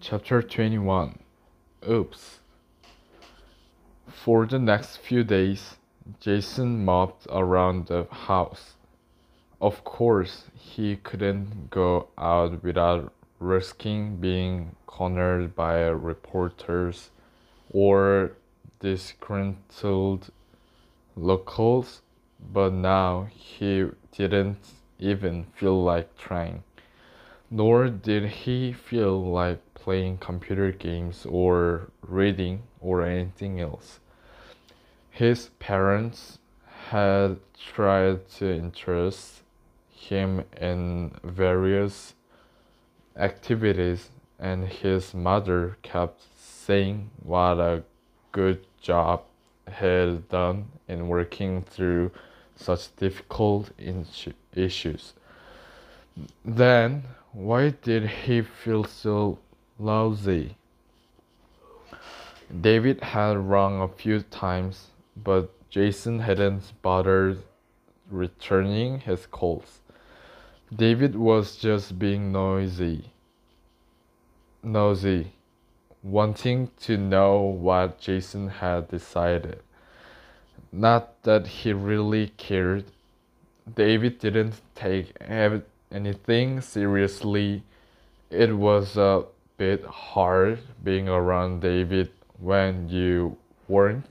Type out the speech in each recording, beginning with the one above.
Chapter 21 Oops. For the next few days, Jason mopped around the house. Of course, he couldn't go out without risking being cornered by reporters or disgruntled locals, but now he didn't even feel like trying. Nor did he feel like playing computer games or reading or anything else. His parents had tried to interest him in various activities, and his mother kept saying what a good job he had done in working through such difficult issues. Then, why did he feel so lousy? David had rung a few times, but Jason hadn't bothered returning his calls. David was just being noisy. Nosy, wanting to know what Jason had decided. Not that he really cared. David didn't take anything seriously. It was a bit hard being around David when you weren't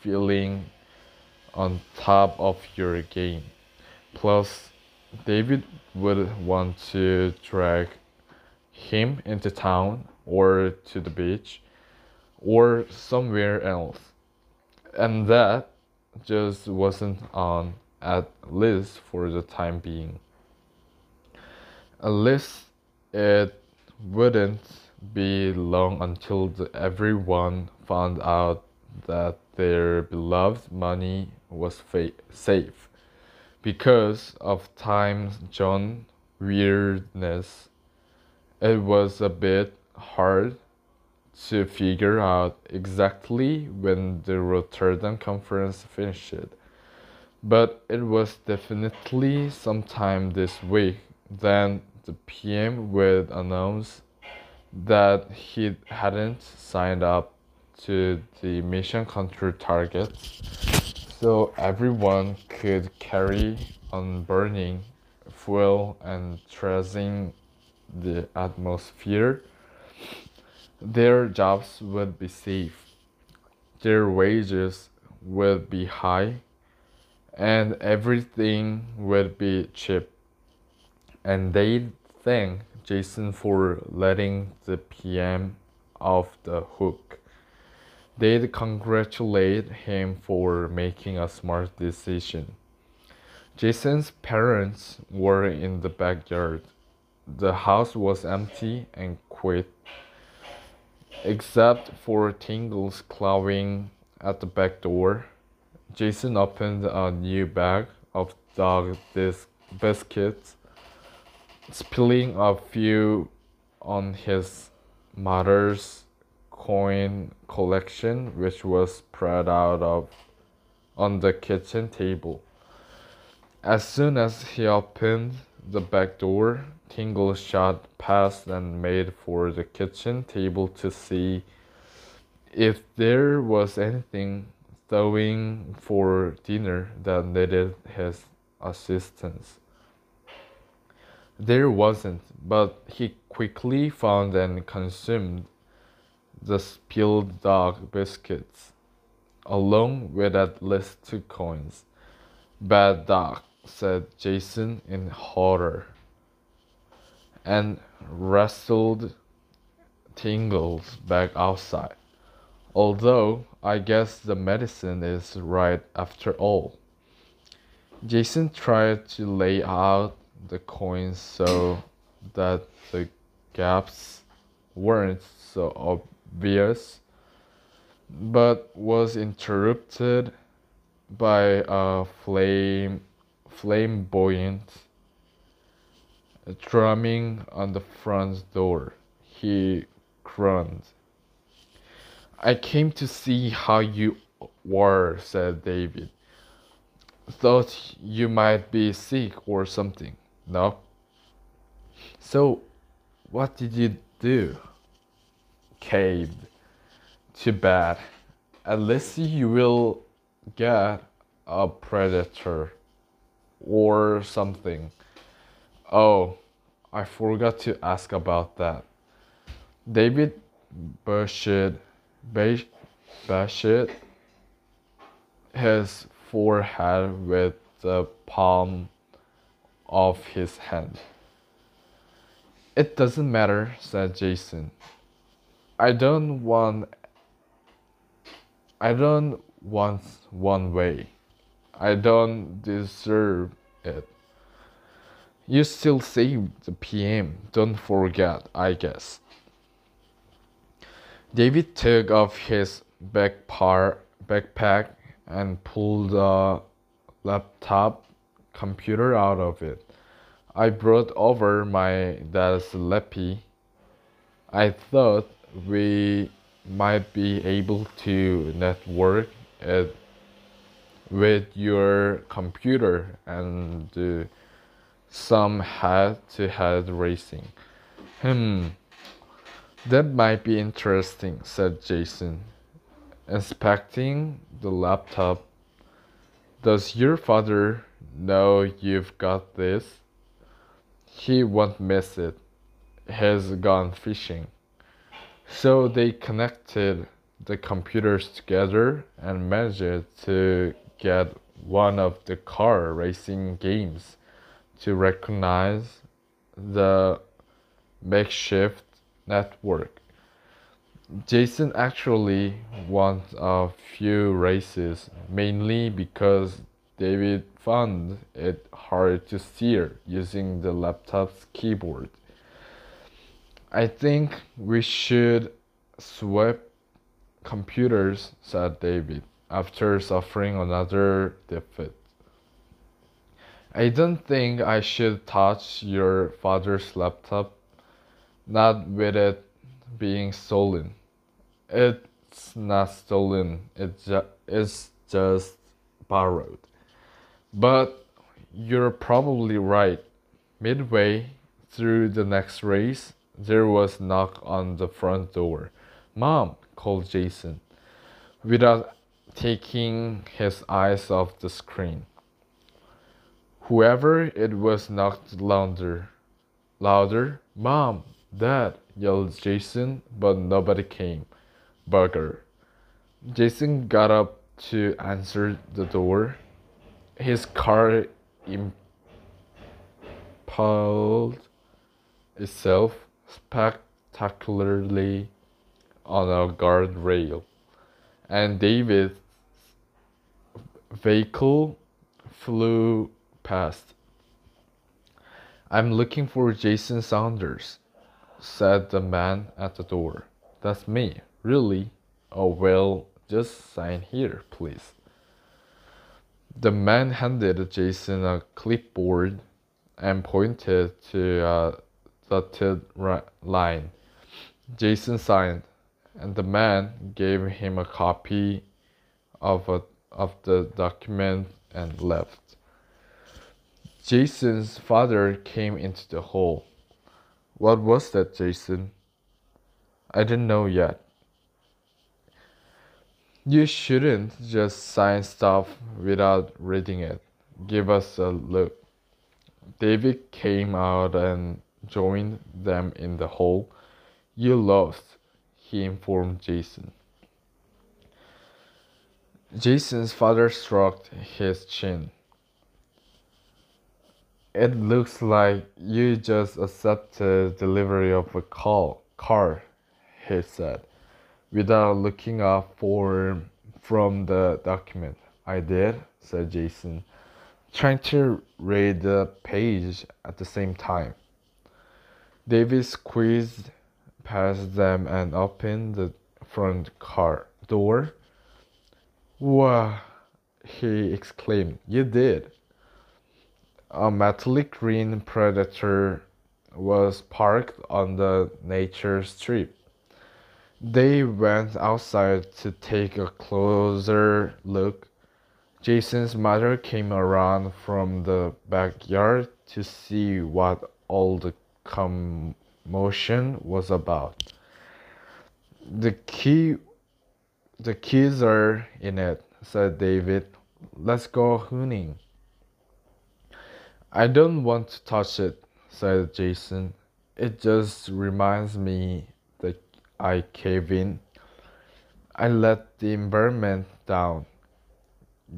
feeling on top of your game. Plus, David would want to drag him into town or to the beach or somewhere else. And that just wasn't on, at least for the time being. At least it wouldn't be long until everyone found out that their beloved money was fa- safe because of time zone weirdness. It was a bit hard to figure out exactly when the Rotterdam conference finished, but it was definitely sometime this week. Then the PM would announce that he hadn't signed up to the emission control targets, so everyone could carry on burning fuel and tracing the atmosphere. Their jobs would be safe, their wages would be high, and everything would be cheap. And they'd thank Jason for letting the PM off the hook. They'd congratulate him for making a smart decision. Jason's parents were in the backyard. The house was empty and quiet, except for Tingles clawing at the back door. Jason opened a new bag of dog biscuits, spilling a few on his mother's coin collection, which was spread out of on the kitchen table. As soon as he opened the back door, Tingle shot past and made for the kitchen table to see if there was anything stowing for dinner that needed his assistance. There wasn't, but he quickly found and consumed the spilled dog biscuits, along with at least two coins. Bad dog, said Jason in horror, and wrestled Tingles back outside. Although I guess the medicine is right after all. Jason tried to lay out the coins so that the gaps weren't so obvious, but was interrupted by a flame flamboyant drumming on the front door. He groaned. I came to see how you were, said David. Thought you might be sick or something. No? So, what did you do? caved. Too bad. At least you will get a predator or something. Oh, I forgot to ask about that. David Bushit, Bushit his forehead with the palm of his hand. It doesn't matter, said Jason. I don't want I don't want one way. I don't deserve it. You still saved the PM, don't forget, I guess. David took off his backpack and pulled the laptop computer out of it. I brought over my dad's lappy. I thought we might be able to network it with your computer and do some head to head racing. Hmm, that might be interesting, said Jason, inspecting the laptop. Does your father know you've got this? He won't miss it. He's gone fishing. So they connected the computers together and managed to get one of the car racing games to recognize the makeshift network. Jason actually won a few races, mainly because David found it hard to steer using the laptop's keyboard. I think we should swap computers, said David, after suffering another defeat. I don't think I should touch your father's laptop, not with it being stolen. It's not stolen, it ju- it's just borrowed. But you're probably right. Midway through the next race, there was a knock on the front door. Mom, called Jason, without taking his eyes off the screen. Whoever it was knocked louder. Louder. Mom, Dad, yelled Jason, but nobody came. Bugger. Jason got up to answer the door. His car impaled itself spectacularly on a guardrail, and David's vehicle flew past. I'm looking for Jason Saunders, said the man at the door. That's me, really? Oh, well, just sign here, please. The man handed Jason a uh, clipboard and pointed to uh, a dotted line. Jason signed, and the man gave him a copy of, a, of the document and left. Jason's father came into the hall. What was that, Jason? I didn't know yet. You shouldn't just sign stuff without reading it. Give us a look. David came out and joined them in the hall. You lost, he informed Jason. Jason's father stroked his chin. It looks like you just accepted delivery of a call, car, he said, without looking up for from the document. I did, said Jason, trying to read the page at the same time. David squeezed past them and opened the front car door. Wow, he exclaimed. You did. A metallic green predator was parked on the nature strip. They went outside to take a closer look. Jason's mother came around from the backyard to see what all the commotion was about. The key the keys are in it, said David. Let's go hunting. I don't want to touch it, said Jason. It just reminds me I cave in. I let the environment down.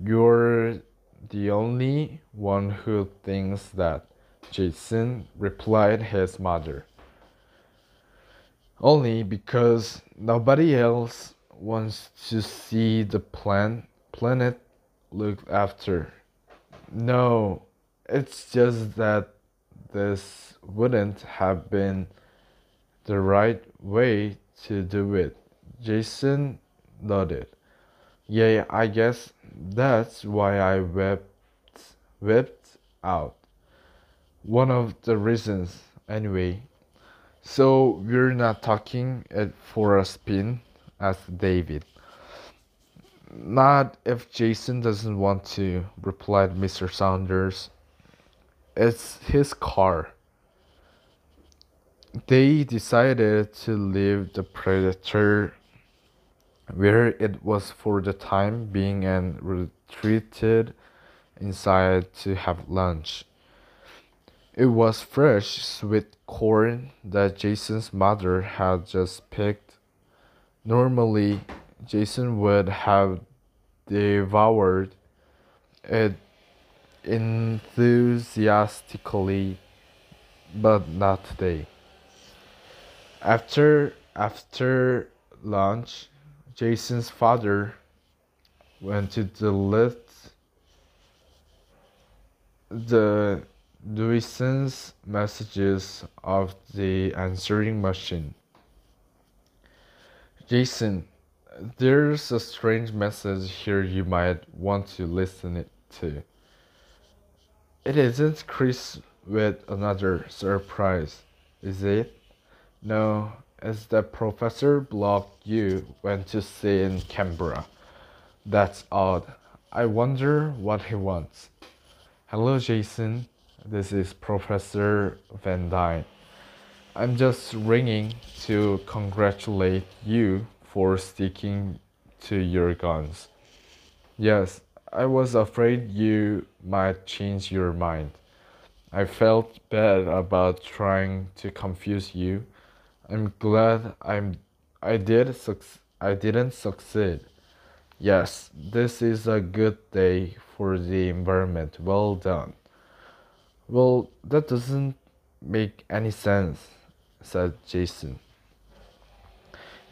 You're the only one who thinks that, Jason replied his mother. Only because nobody else wants to see the plan planet looked after. No, it's just that this wouldn't have been the right way to do it. Jason nodded. Yeah, I guess that's why I wept wept out. One of the reasons, anyway. So we're not talking it for a spin, asked David. Not if Jason doesn't want to, replied Mr. Saunders. It's his car. They decided to leave the Predator where it was for the time being and retreated inside to have lunch. It was fresh, sweet corn that Jason's mother had just picked. Normally, Jason would have devoured it enthusiastically, but not today. After after lunch, Jason's father went to delete the Dawson's messages of the answering machine. Jason, there's a strange message here you might want to listen it to. It isn't Chris with another surprise, is it? No, it's that Professor Block you went to see in Canberra. That's odd. I wonder what he wants. Hello, Jason. This is Professor Van Dyne. I'm just ringing to congratulate you for sticking to your guns. Yes, I was afraid you might change your mind. I felt bad about trying to confuse you. I'm glad I'm I did suc- I didn't succeed. Yes, this is a good day for the environment. Well done. Well, that doesn't make any sense, said Jason.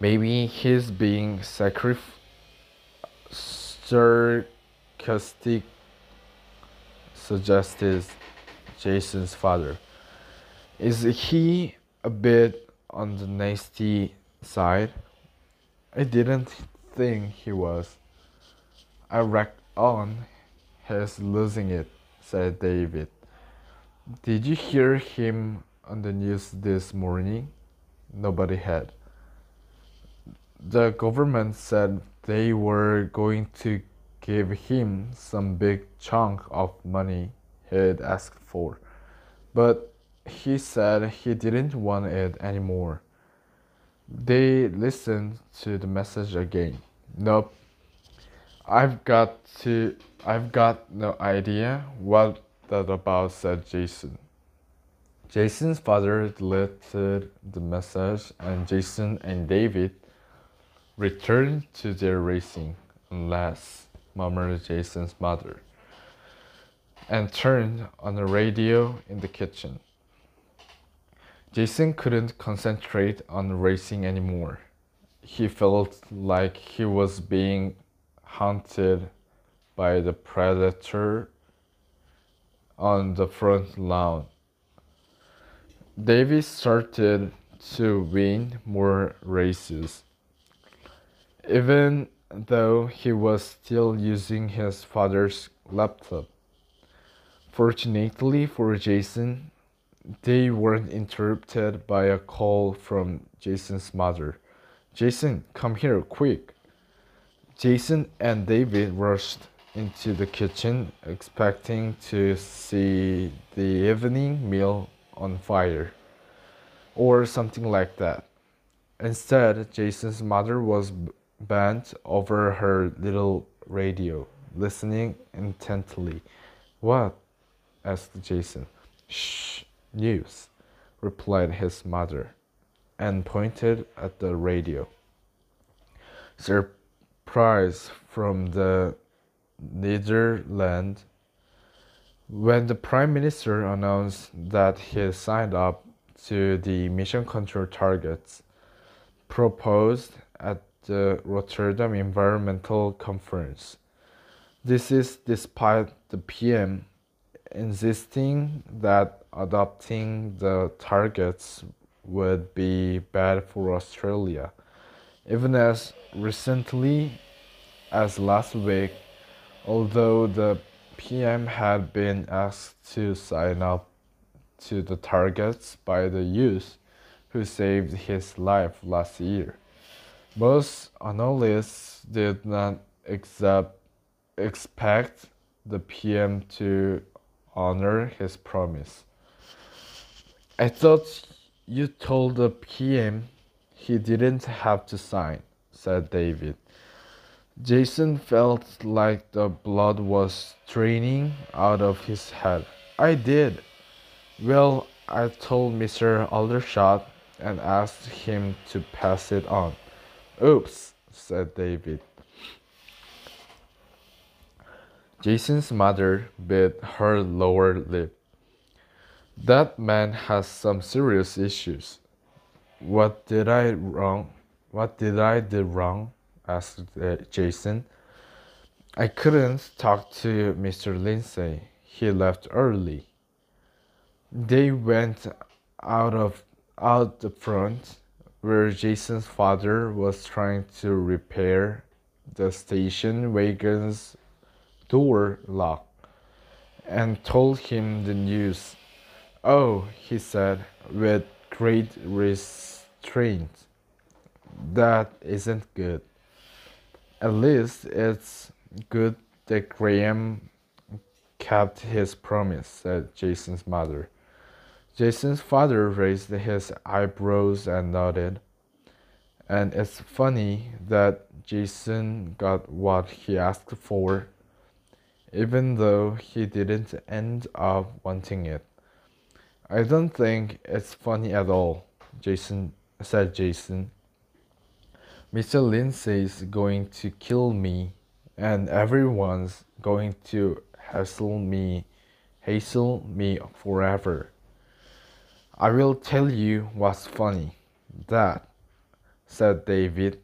Maybe he's being sacrif- sarcastic, suggested Jason's father. Is he a bit on the nasty side? I didn't think he was. I reckon he's losing it, said David. Did you hear him on the news this morning? Nobody had. The government said they were going to give him some big chunk of money he'd asked for, but he said he didn't want it anymore. They listened to the message again. Nope. I've got to I've got no idea what that about, said Jason. Jason's father deleted the message, and Jason and David returned to their racing, unless, murmured Jason's mother, and turned on the radio in the kitchen. Jason couldn't concentrate on racing anymore. He felt like he was being hunted by the predator on the front lawn. David started to win more races. Even though he was still using his father's laptop. Fortunately for Jason, they weren't interrupted by a call from Jason's mother. Jason, come here, quick. Jason and David rushed into the kitchen, expecting to see the evening meal on fire or something like that. Instead, Jason's mother was bent over her little radio, listening intently. What? asked Jason. Shh, news, replied his mother, and pointed at the radio. Surprise from the Netherlands when the Prime Minister announced that he signed up to the emission control targets proposed at the Rotterdam Environmental Conference. This is despite the PM insisting that adopting the targets would be bad for Australia. Even as recently as last week, although the PM had been asked to sign up to the targets by the youth who saved his life last year. Most analysts did not accept, expect the PM to honor his promise. I thought you told the PM he didn't have to sign, said David. Jason felt like the blood was draining out of his head. I did. Well, I told Mr. Aldershot and asked him to pass it on. Oops, said David. Jason's mother bit her lower lip. That man has some serious issues. What did I wrong? What did I do wrong? asked uh, Jason. I couldn't talk to Mr. Lindsay. He left early. They went out of out the front where Jason's father was trying to repair the station wagon's door lock and told him the news. Oh, he said with great restraint. That isn't good. At least it's good that Graham kept his promise, said Jason's mother. Jason's father raised his eyebrows and nodded. And it's funny that Jason got what he asked for, even though he didn't end up wanting it. I don't think it's funny at all, Jason said Jason. Mr. Lindsay's going to kill me and everyone's going to hassle me hassle me forever. I will tell you what's funny. That, said David,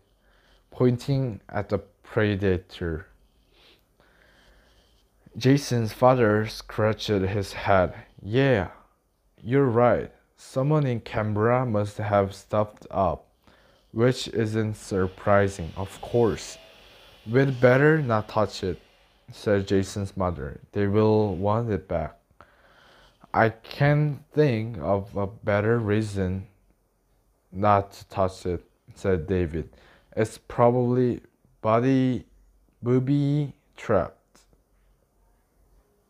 pointing at the predator. Jason's father scratched his head. Yeah, you're right. Someone in Canberra must have stopped up, which isn't surprising, of course. We'd better not touch it, said Jason's mother. They will want it back. I can't think of a better reason not to touch it, said David. It's probably body booby trap.